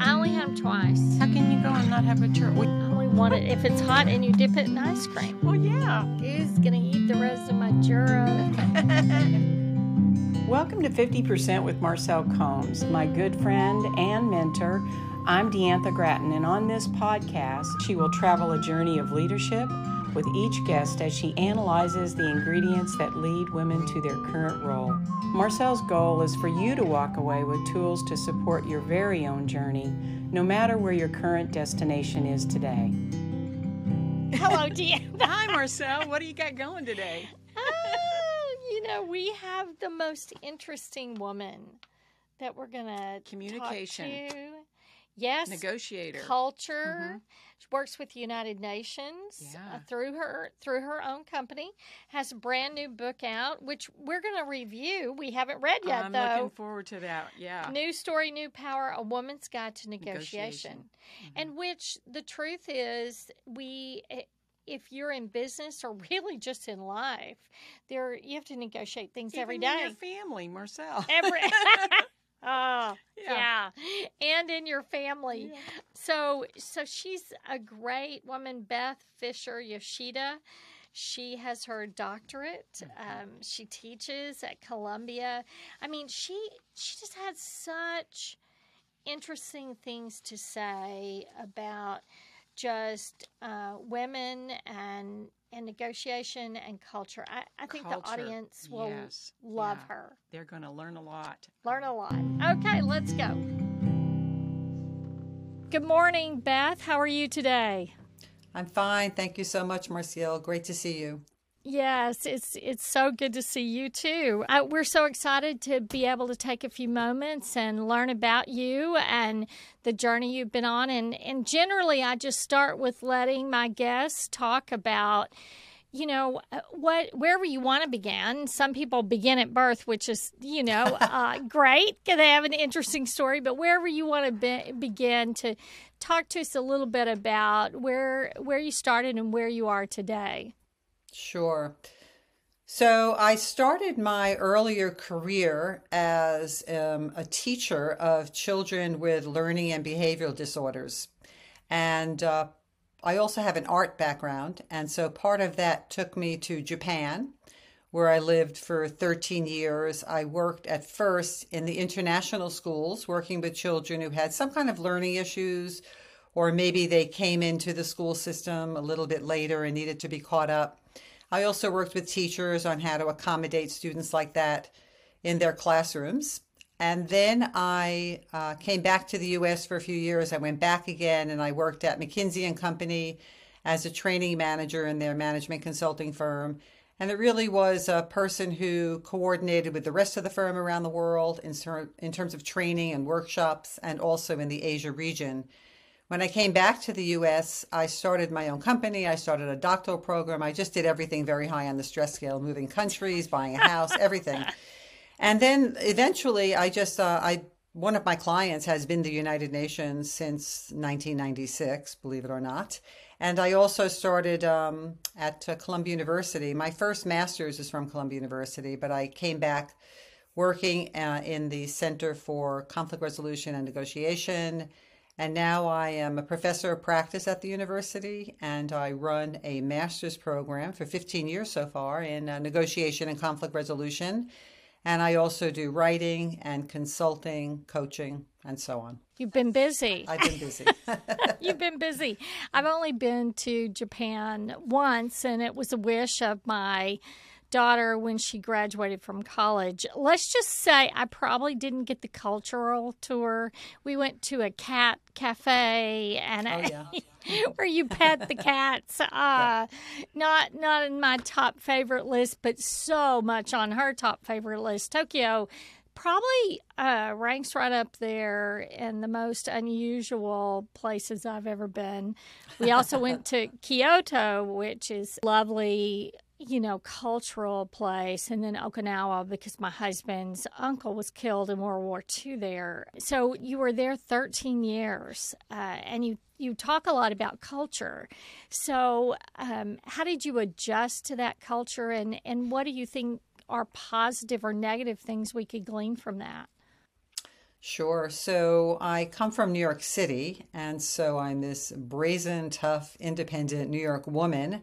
I only had them twice. How can you go and not have a churro? We- I only want it if it's hot and you dip it in ice cream. well, yeah. Who's gonna eat the rest of my churro? Welcome to 50% with Marcel Combs, my good friend and mentor. I'm Deantha Grattan, and on this podcast, she will travel a journey of leadership with each guest as she analyzes the ingredients that lead women to their current role. Marcel's goal is for you to walk away with tools to support your very own journey, no matter where your current destination is today. Hello, Deanna. Hi, Marcel. What do you got going today? Oh, you know, we have the most interesting woman that we're gonna talk Communication. Yes, Negotiator. culture. Mm-hmm. She works with the United Nations uh, through her through her own company. Has a brand new book out, which we're going to review. We haven't read yet, I'm though. looking forward to that. Yeah. New story, new power: A Woman's Guide to Negotiation, Negotiation. Mm-hmm. and which the truth is, we. eh, If you're in business or really just in life, there you have to negotiate things every Even in your family, Marcel. Every oh Yeah. yeah. and in your family. Yeah. So so she's a great woman, Beth Fisher Yoshida. She has her doctorate. Mm-hmm. Um, she teaches at Columbia. I mean, she she just had such interesting things to say about just uh, women and and negotiation and culture. I, I think the audience will Yes. love Yeah. her. They're going to learn a lot. Learn a lot. Okay, let's go. Good morning, Beth. How are you today? I'm fine. Thank you so much, Marcial. Great to see you. Yes, it's it's so good to see you too. Uh, we're so excited to be able to take a few moments and learn about you and the journey you've been on. And and generally, I just start with letting my guests talk about, you know, uh, what wherever you want to begin. Some people begin at birth, which is you know uh, great because they have an interesting story. But wherever you want to be, begin to talk to us a little bit about where where you started and where you are today. Sure. So I started my earlier career as um, a teacher of children with learning and behavioral disorders. And uh, I also have an art background. And so part of that took me to Japan, where I lived for 13 years. I worked at first in the international schools, working with children who had some kind of learning issues, or maybe they came into the school system a little bit later and needed to be caught up. I also worked with teachers on how to accommodate students like that in their classrooms. And then I uh, came back to the US for a few years. I went back again and I worked at McKinsey and Company as a training manager in their management consulting firm. And it really was a person who coordinated with the rest of the firm around the world in, ter- in terms of training and workshops and also in the Asia region. When I came back to the US, I started my own company. I started a doctoral program. I just did everything very high on the stress scale, moving countries, buying a house, everything. And then eventually I just uh, I one of my clients has been the United Nations since 1996, believe it or not. And I also started um, at uh, Columbia University. My first master's is from Columbia University, but I came back working uh, in the Center for Conflict Resolution and Negotiation. And now I am a professor of practice at the university, and I run a master's program for 15 years so far in uh, negotiation and conflict resolution. And I also do writing and consulting, coaching, and so on. You've been busy. I've been busy. You've been busy. I've only been to Japan once, and it was a wish of my daughter when she graduated from college. Let's just say I probably didn't get the cultural tour. We went to a cat cafe and Oh, yeah. where you pet the cats. Uh, Not not in my top favorite list, but so much on her top favorite list. Tokyo probably uh, ranks right up there in the most unusual places I've ever been. We also went to Kyoto, which is lovely you know, cultural place, and then Okinawa because my husband's uncle was killed in World War II there. So you were there 13 years, uh, and you you talk a lot about culture. So um, how did you adjust to that culture, and and what do you think are positive or negative things we could glean from that? Sure. So I come from New York City, and so I'm this brazen, tough, independent New York woman.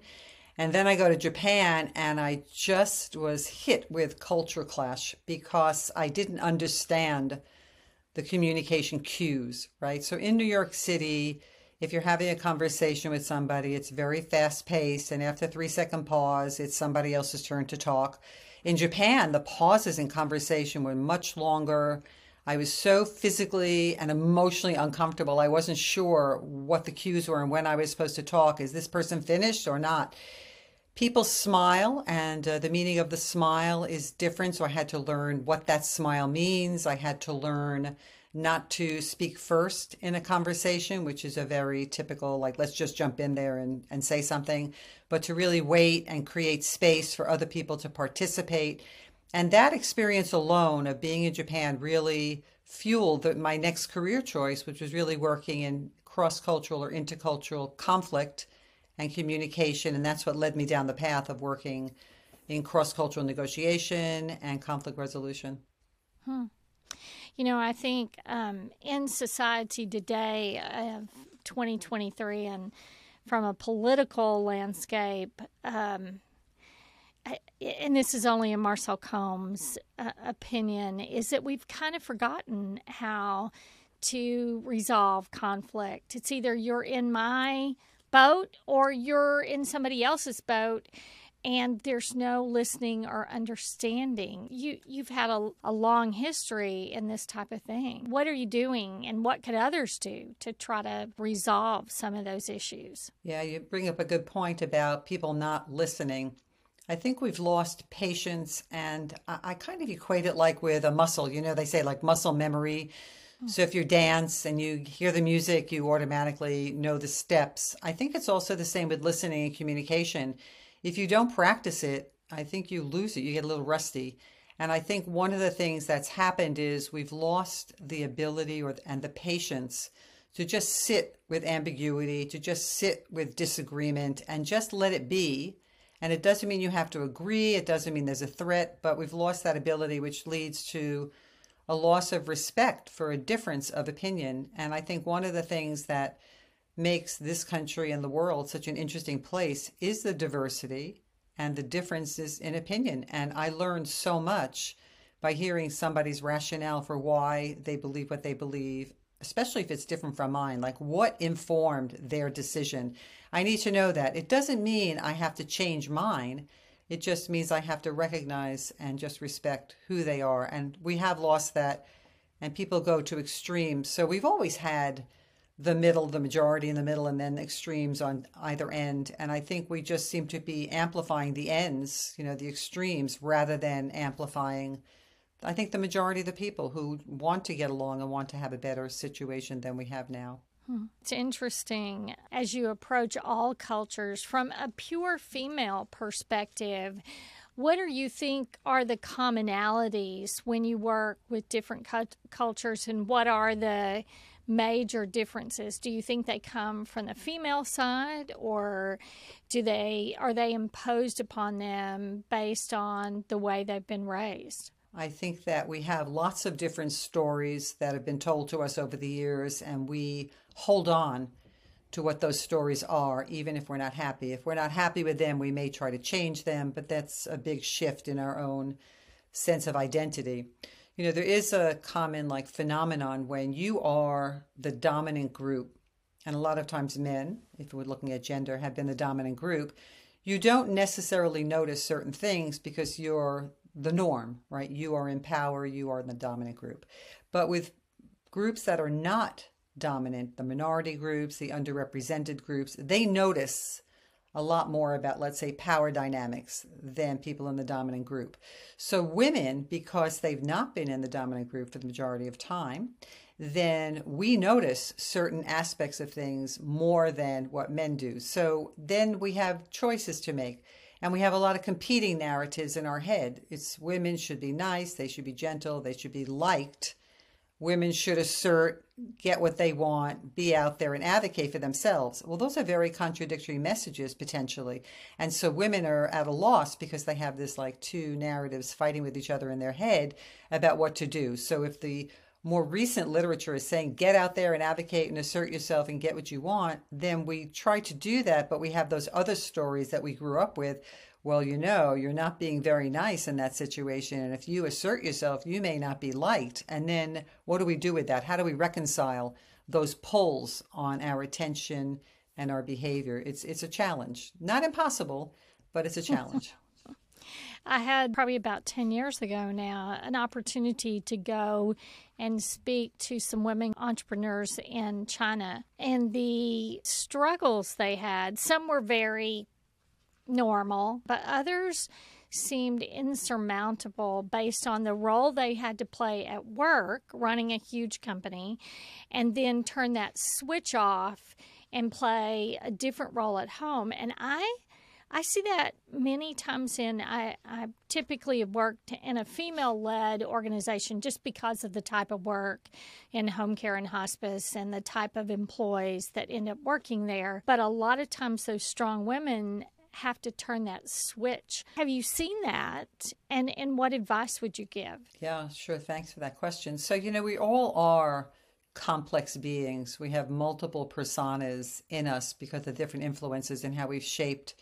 And then I go to Japan, and I just was hit with culture clash because I didn't understand the communication cues, right? So in New York City, if you're having a conversation with somebody, it's very fast paced, and after three second pause, it's somebody else's turn to talk. In Japan, the pauses in conversation were much longer I was so physically and emotionally uncomfortable. I wasn't sure what the cues were and when I was supposed to talk. Is this person finished or not? People smile, and uh, the meaning of the smile is different. So I had to learn what that smile means. I had to learn not to speak first in a conversation, which is a very typical, like, let's just jump in there and, and say something, but to really wait and create space for other people to participate and that experience alone of being in Japan really fueled the, my next career choice, which was really working in cross cultural or intercultural conflict and communication. And that's what led me down the path of working in cross cultural negotiation and conflict resolution. Hmm. You know, I think um, in society today of 2023 and from a political landscape, um, and this is only in Marcel Combs' uh, opinion, is that we've kind of forgotten how to resolve conflict. It's either you're in my boat or you're in somebody else's boat and there's no listening or understanding. You you've had a, a long history in this type of thing. What are you doing and what could others do to try to resolve some of those issues? Yeah, you bring up a good point about people not listening. I think we've lost patience, and I, I, kind of equate it like with a muscle. You know, they say like muscle memory. So if you dance and you hear the music, you automatically know the steps. I think it's also the same with listening and communication. If you don't practice it, I think you lose it. You get a little rusty. And I think one of the things that's happened is we've lost the ability or and the patience to just sit with ambiguity, to just sit with disagreement and just let it be and it doesn't mean you have to agree, it doesn't mean there's a threat, but we've lost that ability, which leads to a loss of respect for a difference of opinion. And I think one of the things that makes this country and the world such an interesting place is the diversity and the differences in opinion. And I learned so much by hearing somebody's rationale for why they believe what they believe, especially if it's different from mine. Like, what informed their decision? I need to know that. It doesn't mean I have to change mine. It just means I have to recognize and just respect who they are. And we have lost that, and people go to extremes. So we've always had the middle, the majority in the middle, and then extremes on either end. And I think we just seem to be amplifying the ends, you know, the extremes, rather than amplifying, I think, the majority of the people who want to get along and want to have a better situation than we have now. It's interesting as you approach all cultures from a pure female perspective. What do you think are the commonalities when you work with different cultures, and what are the major differences? Do you think they come from the female side, or do they are they imposed upon them based on the way they've been raised? I think that we have lots of different stories that have been told to us over the years, and we hold on to what those stories are, even if we're not happy. If we're not happy with them, we may try to change them, but that's a big shift in our own sense of identity. You know, there is a common like phenomenon when you are the dominant group, and a lot of times men, if we're looking at gender, have been the dominant group. You don't necessarily notice certain things because you're the norm, right? You are in power, you are in the dominant group. But with groups that are not dominant, the minority groups, the underrepresented groups, they notice a lot more about, let's say, power dynamics than people in the dominant group. So, women, because they've not been in the dominant group for the majority of time, then we notice certain aspects of things more than what men do. So, then we have choices to make. And we have a lot of competing narratives in our head. It's women should be nice, they should be gentle, they should be liked. Women should assert, get what they want, be out there and advocate for themselves. Well, those are very contradictory messages potentially. And so women are at a loss because they have this like two narratives fighting with each other in their head about what to do. So if the more recent literature is saying get out there and advocate and assert yourself and get what you want, then we try to do that, but we have those other stories that we grew up with. Well, you know, you're not being very nice in that situation. And if you assert yourself, you may not be liked. And then what do we do with that? How do we reconcile those pulls on our attention and our behavior? It's, it's a challenge. Not impossible, but it's a challenge. I had probably about 10 years ago now an opportunity to go and speak to some women entrepreneurs in China and the struggles they had. Some were very normal, but others seemed insurmountable based on the role they had to play at work, running a huge company, and then turn that switch off and play a different role at home. And I I see that many times in, I, I typically have worked in a female led organization just because of the type of work in home care and hospice and the type of employees that end up working there. But a lot of times, those strong women have to turn that switch. Have you seen that? And, and what advice would you give? Yeah, sure. Thanks for that question. So, you know, we all are complex beings. We have multiple personas in us because of different influences and how we've shaped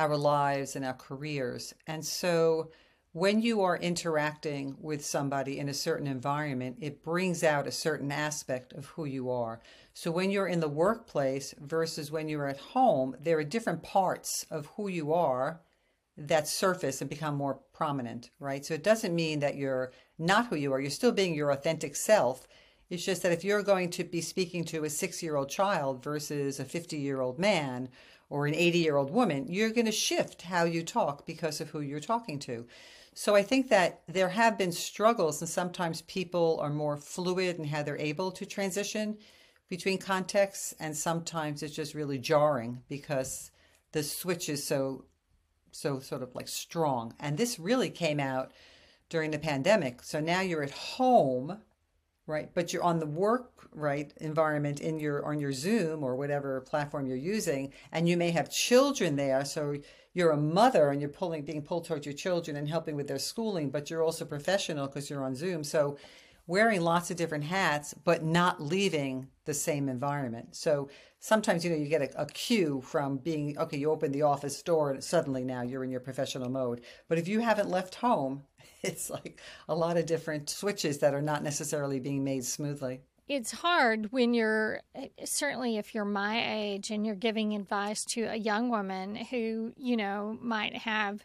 our lives and our careers. And so when you are interacting with somebody in a certain environment, it brings out a certain aspect of who you are. So when you're in the workplace versus when you're at home, there are different parts of who you are that surface and become more prominent, right? So it doesn't mean that you're not who you are. You're still being your authentic self. It's just that if you're going to be speaking to a six year old child versus a 50 year old man or an 80 year old woman, you're going to shift how you talk because of who you're talking to. So I think that there have been struggles, and sometimes people are more fluid in how they're able to transition between contexts, and sometimes it's just really jarring because the switch is so, so sort of like strong. And this really came out during the pandemic. So now you're at home right but you're on the work right environment in your on your zoom or whatever platform you're using and you may have children there so you're a mother and you're pulling being pulled towards your children and helping with their schooling but you're also professional because you're on zoom. So wearing lots of different hats but not leaving the same environment. So sometimes you know you get a, a cue from being okay you open the office door and suddenly now you're in your professional mode. But if you haven't left home it's like a lot of different switches that are not necessarily being made smoothly. It's hard when you're eh, certainly if you're my age and you're giving advice to a young woman who, you know, might have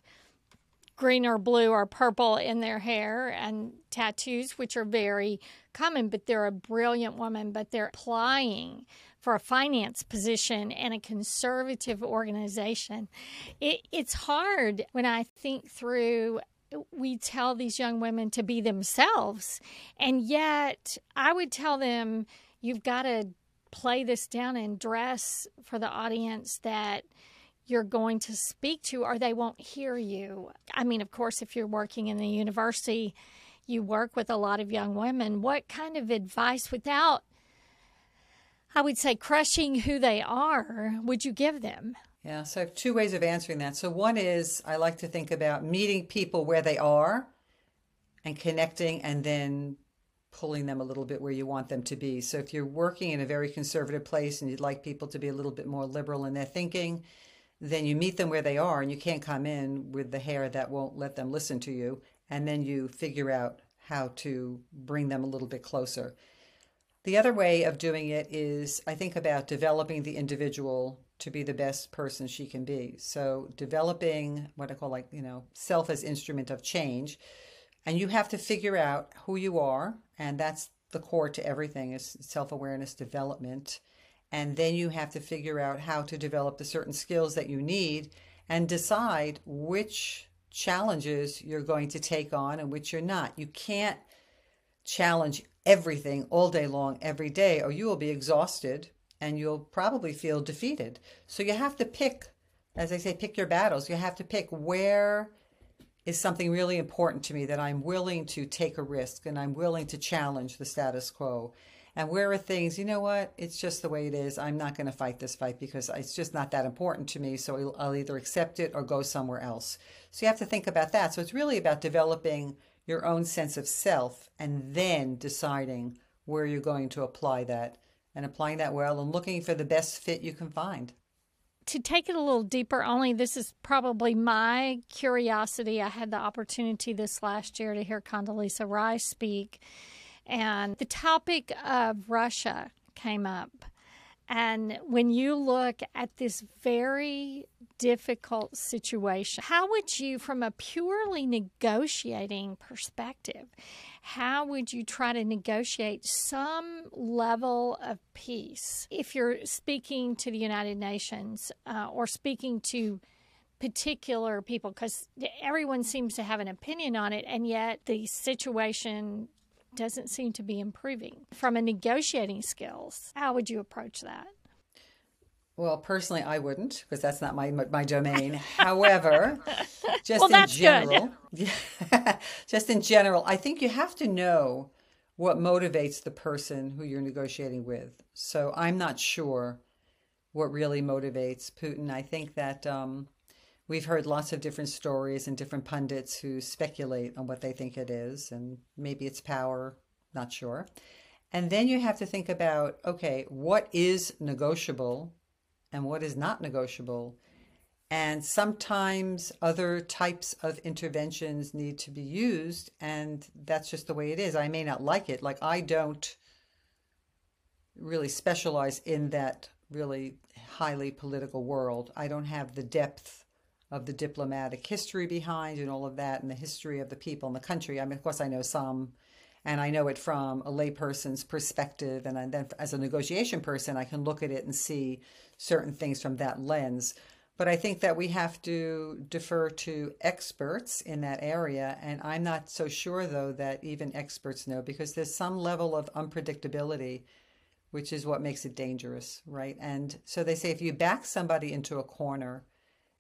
green or blue or purple in their hair and tattoos, which are very common, but they're a brilliant woman, but they're applying for a finance position in a conservative organization. It, it's hard when I think through we tell these young women to be themselves. And yet, I would tell them, you've got to play this down and dress for the audience that you're going to speak to, or they won't hear you. I mean, of course, if you're working in the university, you work with a lot of young women. What kind of advice, without, I would say, crushing who they are, would you give them? Yeah, so I have two ways of answering that. So, one is I like to think about meeting people where they are and connecting and then pulling them a little bit where you want them to be. So, if you're working in a very conservative place and you'd like people to be a little bit more liberal in their thinking, then you meet them where they are and you can't come in with the hair that won't let them listen to you. And then you figure out how to bring them a little bit closer. The other way of doing it is I think about developing the individual to be the best person she can be. So developing what I call like, you know, self as instrument of change. And you have to figure out who you are, and that's the core to everything is self-awareness development. And then you have to figure out how to develop the certain skills that you need and decide which challenges you're going to take on and which you're not. You can't challenge everything all day long every day or you will be exhausted and you'll probably feel defeated. So you have to pick, as I say, pick your battles. You have to pick where is something really important to me that I'm willing to take a risk and I'm willing to challenge the status quo. And where are things, you know what, it's just the way it is. I'm not going to fight this fight because it's just not that important to me. So I'll either accept it or go somewhere else. So you have to think about that. So it's really about developing your own sense of self and then deciding where you're going to apply that and applying that well and looking for the best fit you can find. To take it a little deeper, only this is probably my curiosity. I had the opportunity this last year to hear Condoleezza Rice speak, and the topic of Russia came up. And when you look at this very difficult situation, how would you, from a purely negotiating perspective, how would you try to negotiate some level of peace if you're speaking to the United Nations uh, or speaking to particular people? Because everyone seems to have an opinion on it, and yet the situation doesn't seem to be improving. From a negotiating skills, how would you approach that? Well, personally, I wouldn't because that's not my my domain. However, just well, in general, just in general, I think you have to know what motivates the person who you're negotiating with. So I'm not sure what really motivates Putin. I think that um, we've heard lots of different stories and different pundits who speculate on what they think it is, and maybe it's power. Not sure. And then you have to think about okay, what is negotiable and what is not negotiable. And sometimes other types of interventions need to be used, and that's just the way it is. I may not like it. Like, I don't really specialize in that really highly political world. I don't have the depth of the diplomatic history behind and all of that, and the history of the people in the country. I mean, of course, I know some and I know it from a layperson's perspective. And then as a negotiation person, I can look at it and see certain things from that lens. But I think that we have to defer to experts in that area. And I'm not so sure, though, that even experts know because there's some level of unpredictability, which is what makes it dangerous, right? And so they say if you back somebody into a corner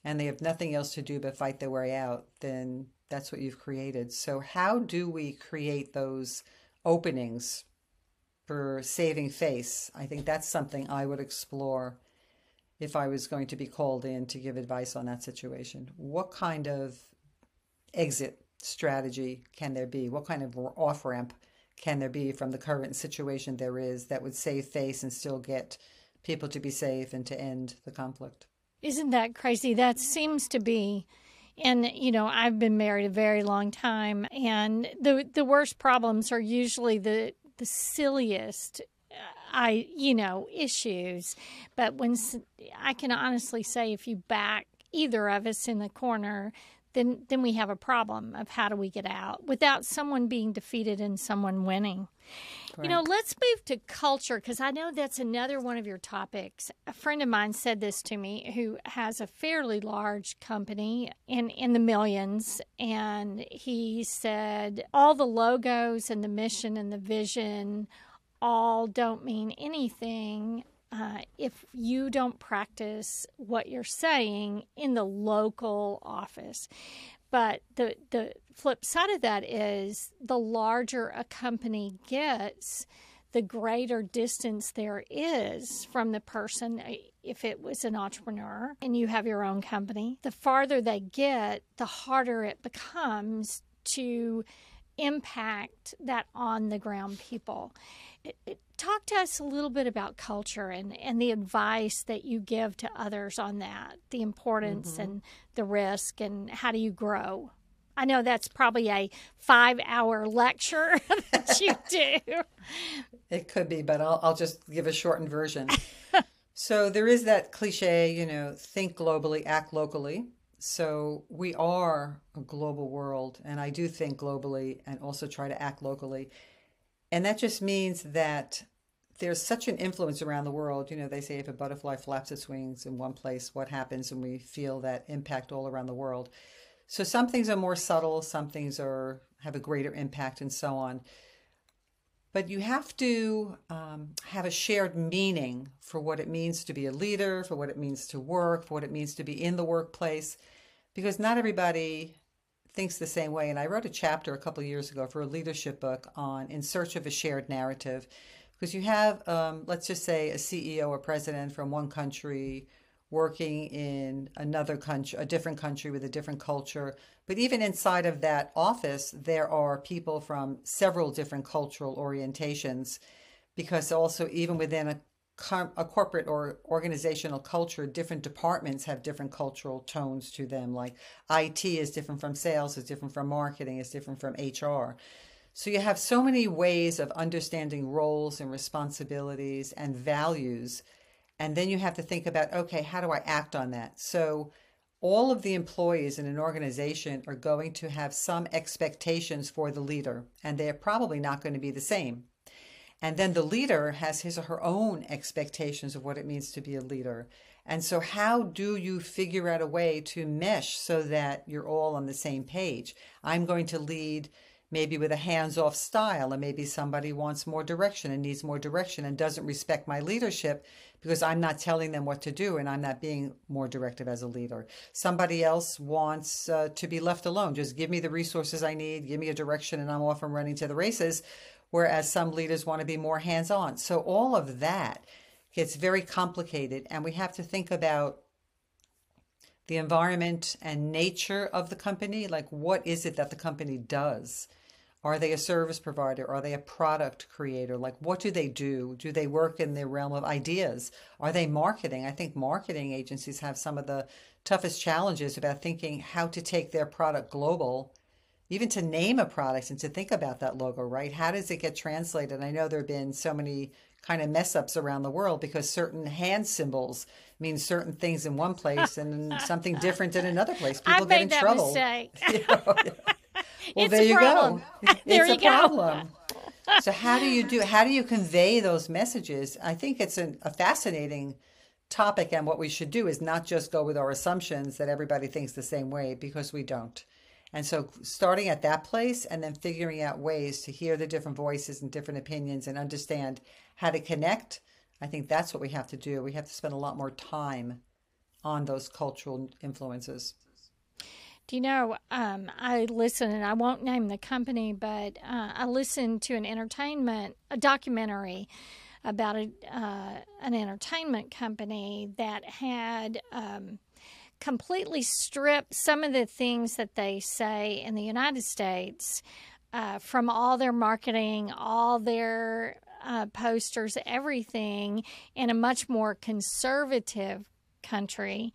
and they have nothing else to do but fight their way out, then that's what you've created. So, how do we create those openings for saving face? I think that's something I would explore if I was going to be called in to give advice on that situation. What kind of exit strategy can there be? What kind of off ramp can there be from the current situation there is that would save face and still get people to be safe and to end the conflict? Isn't that crazy? That seems to be and you know i've been married a very long time and the the worst problems are usually the the silliest uh, i you know issues but when i can honestly say if you back either of us in the corner then then we have a problem of how do we get out without someone being defeated and someone winning you know, let's move to culture because I know that's another one of your topics. A friend of mine said this to me who has a fairly large company in, in the millions. And he said all the logos and the mission and the vision all don't mean anything uh, if you don't practice what you're saying in the local office. But the the flip side of that is the larger a company gets, the greater distance there is from the person. Uh, if it was an entrepreneur and you have your own company, the farther they get, the harder it becomes to impact that on the ground people. It, it, talk to us a little bit about culture and, and the advice that you give to others on that, the importance mm-hmm. and the risk, and how do you grow? I know that's probably a five hour lecture that you do. It could be, but I'll, I'll just give a shortened version. so there is that cliche, you know, think globally, act locally. So we are a global world, and I do think globally and also try to act locally. And that just means that there's such an influence around the world. You know, they say if a butterfly flaps its wings in one place, what happens? And we feel that impact all around the world. So some things are more subtle, some things are have a greater impact, and so on. But you have to um, have a shared meaning for what it means to be a leader, for what it means to work, for what it means to be in the workplace, because not everybody thinks the same way. And I wrote a chapter a couple of years ago for a leadership book on In Search of a Shared Narrative. Because you have, um, let's just say, a CEO or president from one country working in another country, a different country with a different culture. But even inside of that office, there are people from several different cultural orientations, because also, even within a, a corporate or organizational culture, different departments have different cultural tones to them. Like IT is different from sales, is different from marketing, is different from HR. So you have so many ways of understanding roles and responsibilities and values and then you have to think about, okay, how do I act on that? So all of the employees in an organization are going to have some expectations for the leader, and they're probably not going to be the same. And then the leader has his or her own expectations of what it means to be a leader. And so, how do you figure out a way to mesh so that you're all on the same page? I'm going to lead maybe with a hands off style, and maybe somebody wants more direction and needs more direction and doesn't respect my leadership because I'm not telling them what to do and I'm not being more directive as a leader. Somebody else wants uh, to be left alone. Just give me the resources I need, give me a direction, and I'm off and running to the races. Whereas some leaders want to be more hands on. So all of that gets very complicated, and we have to think about the environment and nature of the company. Like, what is it that the company does? Are they a service provider? Are they a product creator? Like, what do they do? Do they work in the realm of ideas? Are they marketing? I think marketing agencies have some of the toughest challenges about thinking how to take their product global, even to name a product and to think about that logo, right? How does it get translated? I know there have been so many kind of mess ups around the world because certain hand symbols mean certain things in one place and something different in another place. People I get in trouble. Mistake. you know, yeah. Well, it's there you problem. go. there it's you a go. problem. so how do you do? How do you convey those messages? I think it's an, a fascinating topic, and what we should do is not just go with our assumptions that everybody thinks the same way because we don't. And so, starting at that place and then figuring out ways to hear the different voices and different opinions and understand how to connect, I think that's what we have to do. We have to spend a lot more time on those cultural influences. Do you know, um, I listen, and I won't name the company, but uh, I listened to an entertainment, a documentary about a, uh, an entertainment company that had um, completely stripped some of the things that they say in the United States uh, from all their marketing, all their uh, posters, everything in a much more conservative country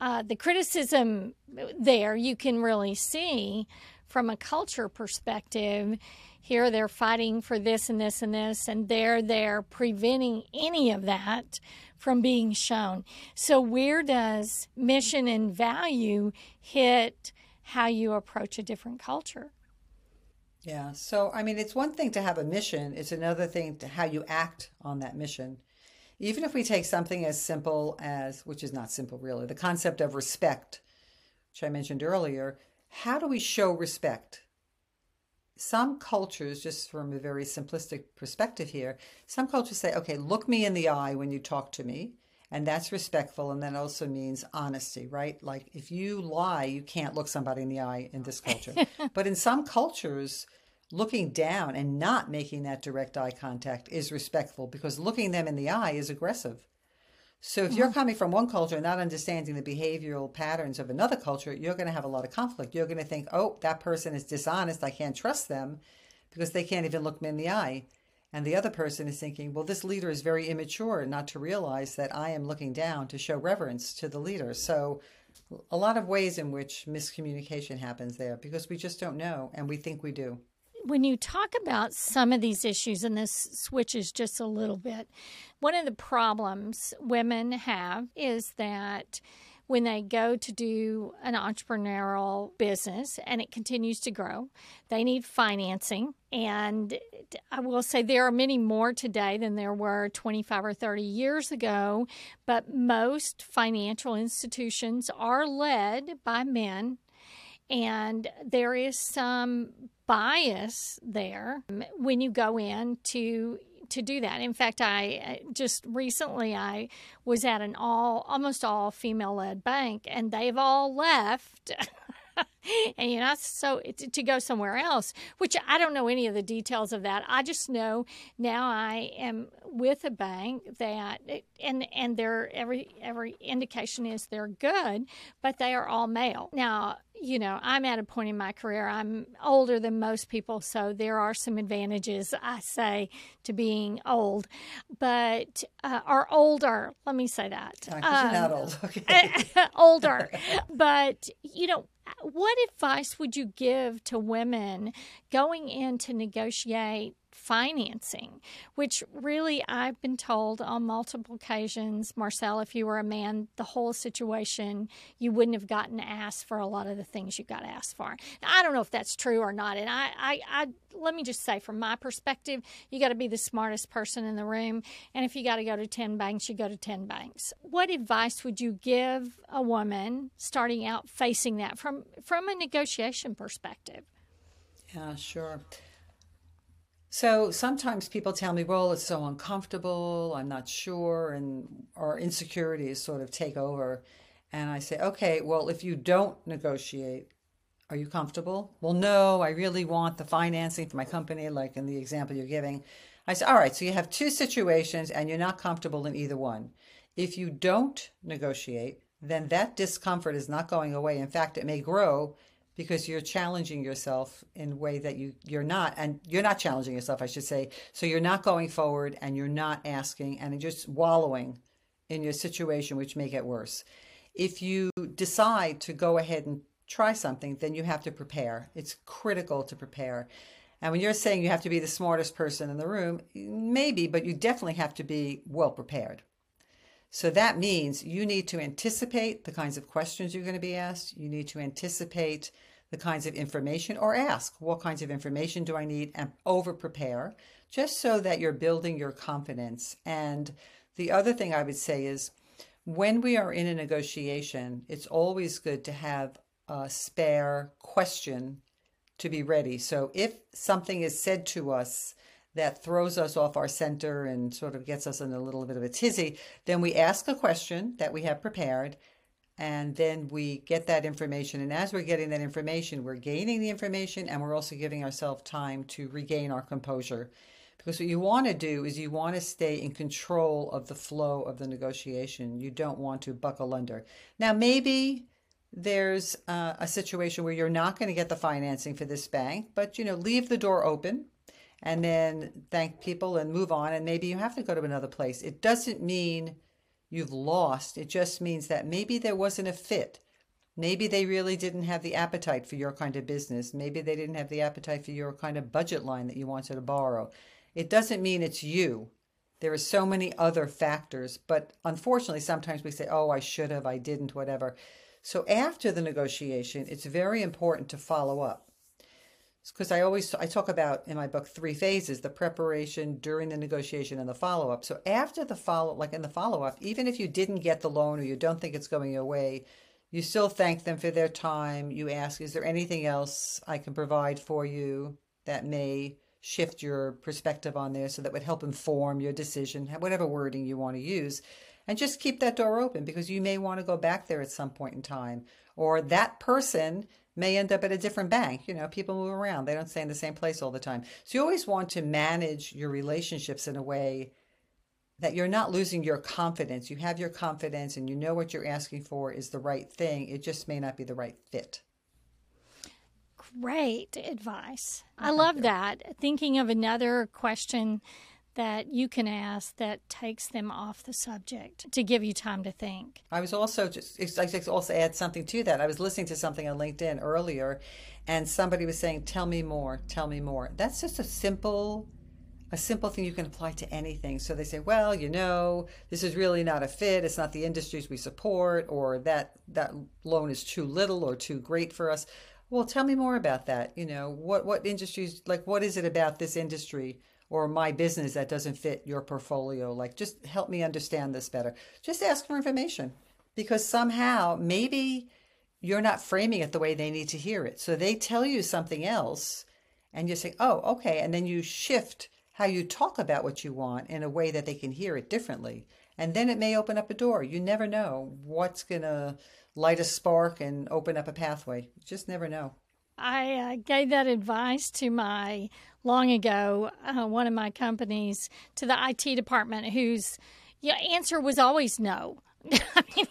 uh, the criticism there you can really see from a culture perspective. Here they're fighting for this and this and this, and there they're preventing any of that from being shown. So, where does mission and value hit how you approach a different culture? Yeah. So, I mean, it's one thing to have a mission, it's another thing to how you act on that mission. Even if we take something as simple as, which is not simple really, the concept of respect, which I mentioned earlier, how do we show respect? Some cultures, just from a very simplistic perspective here, some cultures say, okay, look me in the eye when you talk to me. And that's respectful. And that also means honesty, right? Like if you lie, you can't look somebody in the eye in this culture. but in some cultures, looking down and not making that direct eye contact is respectful because looking them in the eye is aggressive. So if you're mm-hmm. coming from one culture and not understanding the behavioral patterns of another culture, you're going to have a lot of conflict. You're going to think, "Oh, that person is dishonest. I can't trust them because they can't even look me in the eye." And the other person is thinking, "Well, this leader is very immature not to realize that I am looking down to show reverence to the leader." So a lot of ways in which miscommunication happens there because we just don't know and we think we do when you talk about some of these issues, and this switches just a little bit, one of the problems women have is that when they go to do an entrepreneurial business and it continues to grow, they need financing. And I will say there are many more today than there were 25 or 30 years ago, but most financial institutions are led by men. And there is some bias there when you go in to to do that. In fact, I uh, just recently I was at an all almost all female led bank and they've all left and you know, so to, to go somewhere else which i don't know any of the details of that. I just know now i am with a bank that and and their every every indication is they're good but they are all male. Now you know i'm at a point in my career i'm older than most people so there are some advantages i say to being old. But uh, or older let me say that. Um, not old. Okay. older. But you know what advice would you give to women going in to negotiate financing, which really I've been told on multiple occasions, Marcel, if you were a man, the whole situation, you wouldn't have gotten asked for a lot of the things you got asked for. Now, I don't know if that's true or not. And I, I, I let me just say, from my perspective, you got to be the smartest person in the room. And if you got to go to 10 banks, you go to 10 banks. What advice would you give a woman starting out facing that from, from a negotiation perspective? Yeah, sure. So sometimes people tell me, well, it's so uncomfortable, I'm not sure, and our insecurities sort of take over. And I say, okay, well, if you don't negotiate, are you comfortable? Well, no, I really want the financing for my company, like in the example you're giving. I say, all right, so you have two situations and you're not comfortable in either one. If you don't negotiate, then that discomfort is not going away. In fact, it may grow because you're challenging yourself in a way that you you're not and you're not challenging yourself I should say. So you're not going forward and you're not asking and you're just wallowing in your situation which may get worse. If you decide to go ahead and try something then you have to prepare. It's critical to prepare. And when you're saying you have to be the smartest person in the room maybe but you definitely have to be well prepared so that means you need to anticipate the kinds of questions you're going to be asked. You need to anticipate the kinds of information or ask what kinds of information do I need and over prepare just so that you're building your confidence. And the other thing I would say is when we are in a negotiation, it's always good to have a spare question to be ready. So if something is said to us that throws us off our center and sort of gets us in a little bit of a tizzy, then we ask a question that we have prepared and then we get that information. And as we're getting that information, we're gaining the information and we're also giving ourselves time to regain our composure. Because what you want to do is you want to stay in control of the flow of the negotiation. You don't want to buckle under. Now, maybe there's uh, a situation where you're not going to get the financing for this bank, but you know, leave the door open and then thank people and move on. And maybe you have to go to another place. It doesn't mean you've lost. It just means that maybe there wasn't a fit. Maybe they really didn't have the appetite for your kind of business. Maybe they didn't have the appetite for your kind of budget line that you wanted to borrow. It doesn't mean it's you. There are so many other factors, but unfortunately, sometimes we say, oh, I should have, I didn't, whatever. So after the negotiation, it's very important to follow up because I always I talk about in my book three phases: the preparation, during the negotiation, and the follow up. So after the follow, like in the follow up, even if you didn't get the loan or you don't think it's going your way, you still thank them for their time. You ask, "Is there anything else I can provide for you that may shift your perspective on this, so that would help inform your decision, whatever wording you want to use." And just keep that door open because you may want to go back there at some point in time, or that person may end up at a different bank. You know, people move around, they don't stay in the same place all the time. So you always want to manage your relationships in a way that you're not losing your confidence. You have your confidence and you know what you're asking for is the right thing. It just may not be the right fit. Great advice. I love that. Thinking of another question that you can ask that takes them off the subject to give you time to think. I was also just I just also add something to that. I was listening to something on LinkedIn earlier and somebody was saying tell me more, tell me more. That's just a simple a simple thing you can apply to anything. So they say, well, you know, this is really not a fit. It's not the industries we support or that that loan is too little or too great for us. Well, tell me more about that. You know, what what industries like what is it about this industry or my business that doesn't fit your portfolio. Like, just help me understand this better. Just ask for information because somehow maybe you're not framing it the way they need to hear it. So they tell you something else and you say, oh, okay. And then you shift how you talk about what you want in a way that they can hear it differently. And then it may open up a door. You never know what's going to light a spark and open up a pathway. You just never know. I uh, gave that advice to my long ago uh, one of my companies to the IT department whose answer was always no. I mean,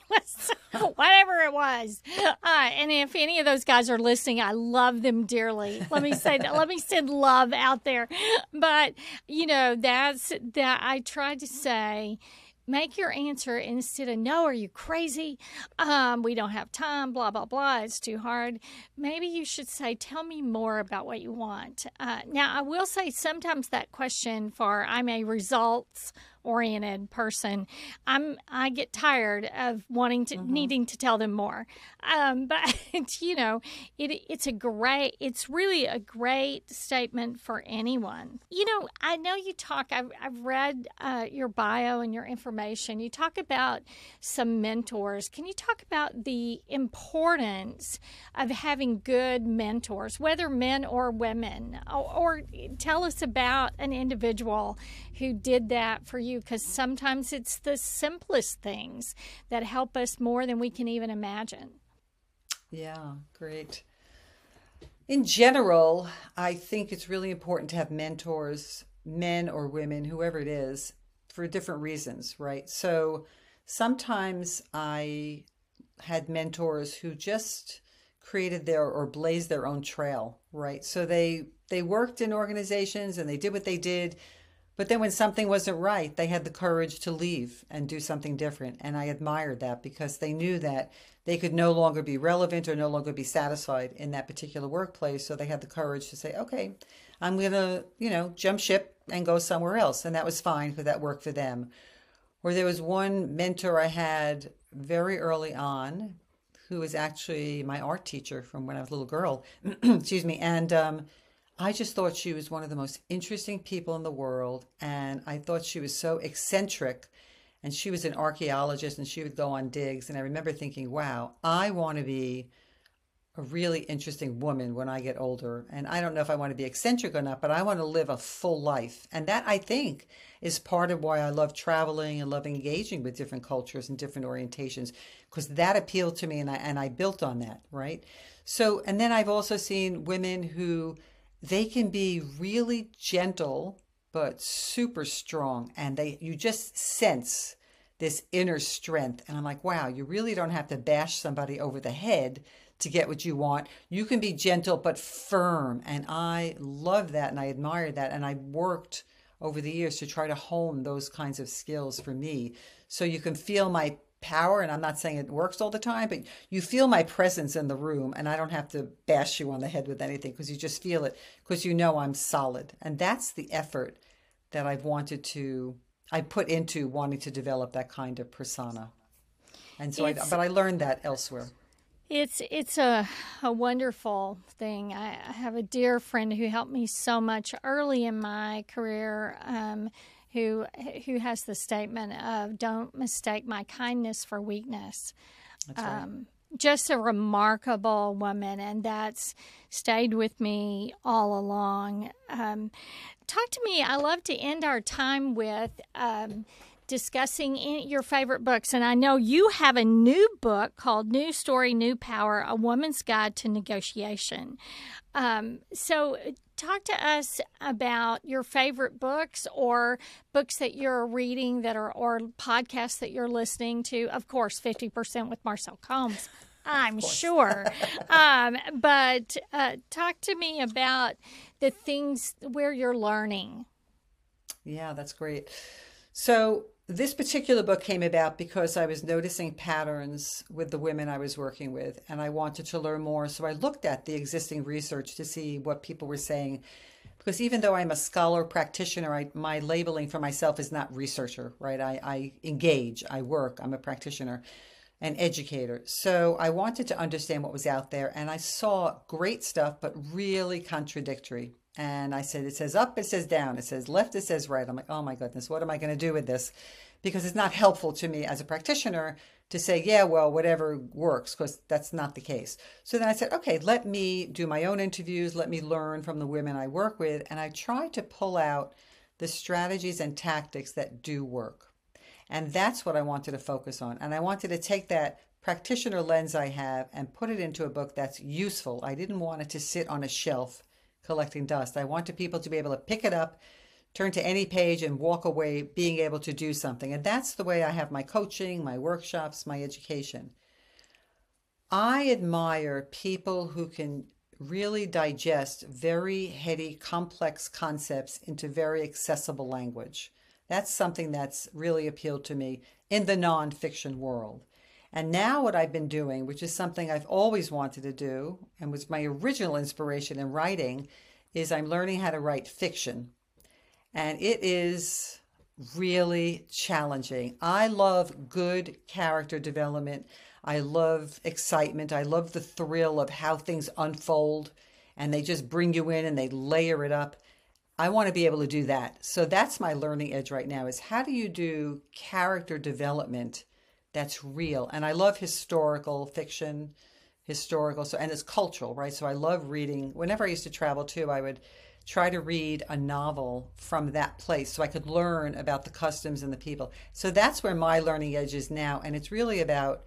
whatever it was. Uh, and if any of those guys are listening, I love them dearly. Let me say that. Let me send love out there. But you know, that's that. I tried to say make your answer instead of no are you crazy? Um, we don't have time blah blah blah it's too hard. Maybe you should say tell me more about what you want. Uh, now i will say sometimes that question for i'm a results oriented person, I'm I get tired of wanting to mm-hmm. needing to tell them more. Um, but you know, it it's a great it's really a great statement for anyone. You know, I know you talk. I've I've read uh, your bio and your information. You talk about some mentors. Can you talk about the importance of having good mentors, whether men or women, or, or tell us about an individual who did that for you because sometimes it's the simplest things that help us more than we can even imagine. Yeah, great. In general, I think it's really important to have mentors, men or women, whoever it is, for different reasons, right? So sometimes I had mentors who just created their or blazed their own trail, right? So they they worked in organizations and they did what they did but then when something wasn't right, they had the courage to leave and do something different. And I admired that because they knew that they could no longer be relevant or no longer be satisfied in that particular workplace. So they had the courage to say, okay, I'm going to, you know, jump ship and go somewhere else. And that was fine because that worked for them. Or there was one mentor I had very early on who was actually my art teacher from when I was a little girl. Excuse me. And, um, I just thought she was one of the most interesting people in the world. And I thought she was so eccentric. And she was an archaeologist and she would go on digs. And I remember thinking, wow, I want to be a really interesting woman when I get older. And I don't know if I want to be eccentric or not, but I want to live a full life. And that I think is part of why I love traveling and love engaging with different cultures and different orientations, because that appealed to me and I, and I built on that, right? So, and then I've also seen women who they can be really gentle but super strong and they you just sense this inner strength. And i'm like wow you really don't have to bash somebody over the head to get what you want. You can be gentle but firm. And i love that and i admire that and i worked over the years to try to hone those kinds of skills for me. So you can feel my power and i'm not saying it works all the time but you feel my presence in the room and i don't have to bash you on the head with anything because you just feel it because you know i'm solid and that's the effort that i've wanted to i put into wanting to develop that kind of persona and so it's, I, but i learned that elsewhere it's it's a a wonderful thing. I, I have a dear friend who helped me so much early in my career. Um, who who has the statement of "Don't mistake my kindness for weakness." That's right. Um, just a remarkable woman, and that's stayed with me all along. Um, talk to me. I love to end our time with. Um, discussing your favorite books. And I know you have a new book called New Story, New Power A Woman's Guide to Negotiation. Um, so talk to us about your favorite books or books that you're reading that are or podcasts that you're listening to. Of course, 50% with Marcel Combs. I'm sure. um, but uh, talk to me about the things where you're learning. Yeah, that's great. So, this particular book came about because I was noticing patterns with the women I was working with, and I wanted to learn more. So I looked at the existing research to see what people were saying. Because even though I'm a scholar practitioner, I, my labeling for myself is not researcher, right? I, I engage, I work, I'm a practitioner an educator. So I wanted to understand what was out there, and I saw great stuff, but really contradictory. And I said, it says up, it says down, it says left, it says right. I'm like, oh my goodness, what am I going to do with this? Because it's not helpful to me as a practitioner to say, yeah, well, whatever works, because that's not the case. So then I said, okay, let me do my own interviews, let me learn from the women I work with. And I try to pull out the strategies and tactics that do work. And that's what I wanted to focus on. And I wanted to take that practitioner lens I have and put it into a book that's useful. I didn't want it to sit on a shelf collecting dust. I wanted people to be able to pick it up, turn to any page, and walk away being able to do something. And that's the way I have my coaching, my workshops, my education. I admire people who can really digest very heady, complex concepts into very accessible language. That's something that's really appealed to me in the nonfiction world. And now, what I've been doing, which is something I've always wanted to do and was my original inspiration in writing, is I'm learning how to write fiction. And it is really challenging. I love good character development. I love excitement. I love the thrill of how things unfold and they just bring you in and they layer it up. I want to be able to do that. So that's my learning edge right now is how do you do character development that's real? And I love historical fiction, historical so and it's cultural, right? So I love reading. Whenever I used to travel too, I would try to read a novel from that place so I could learn about the customs and the people. So that's where my learning edge is now and it's really about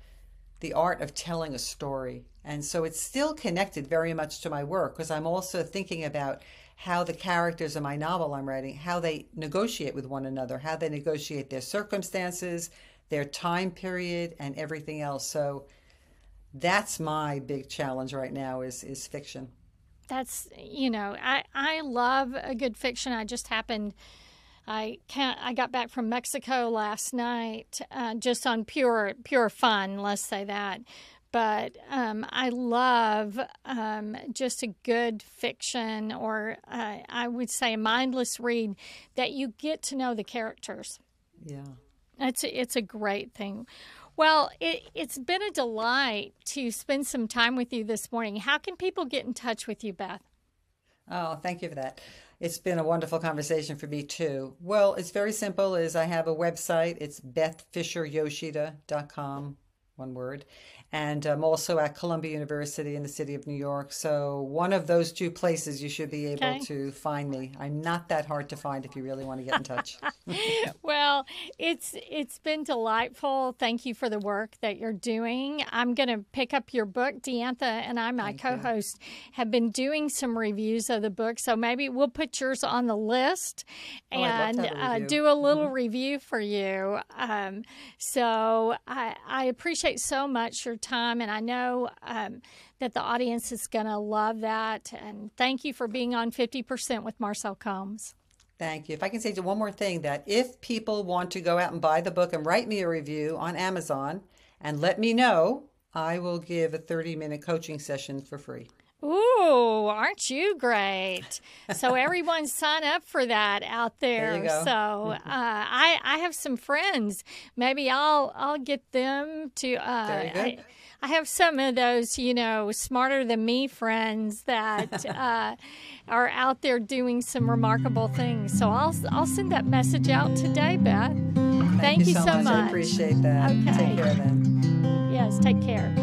the art of telling a story. And so it's still connected very much to my work because I'm also thinking about how the characters in my novel I'm writing, how they negotiate with one another, how they negotiate their circumstances, their time period, and everything else. So that's my big challenge right now is is fiction. That's you know, I I love a good fiction. I just happened I can't. I got back from Mexico last night, uh, just on pure pure fun. Let's say that. But um, I love um, just a good fiction, or uh, I would say a mindless read that you get to know the characters. Yeah, it's a, it's a great thing. Well, it, it's been a delight to spend some time with you this morning. How can people get in touch with you, Beth? Oh, thank you for that. It's been a wonderful conversation for me too. Well, it's very simple. Is I have a website. It's bethfisheryoshida.com, one word, and I'm also at Columbia University in the city of New York. So one of those two places you should be able okay. to find me. I'm not that hard to find if you really want to get in touch. well, it's it's been delightful. Thank you for the work that you're doing. I'm going to pick up your book. Diantha and I, my Thank co-host, you. have been doing some reviews of the book. So maybe we'll put yours on the list oh, and uh, do a little mm-hmm. review for you. Um, so I, I appreciate so much your time. And I know um, that the audience is going to love that. And thank you for being on 50% with Marcel Combs. Thank you. If I can say one more thing that if people want to go out and buy the book and write me a review on Amazon and let me know, I will give a 30 minute coaching session for free. Ooh, aren't you great? So everyone sign up for that out there. there so uh, I I have some friends. Maybe I'll I'll get them to. Uh. I, I have some of those, you know, smarter than me friends that uh, are out there doing some remarkable things. So I'll I'll send that message out today, Beth. Thank, Thank you, so, so much. I appreciate that. Okay. Take care then. Yes, take care.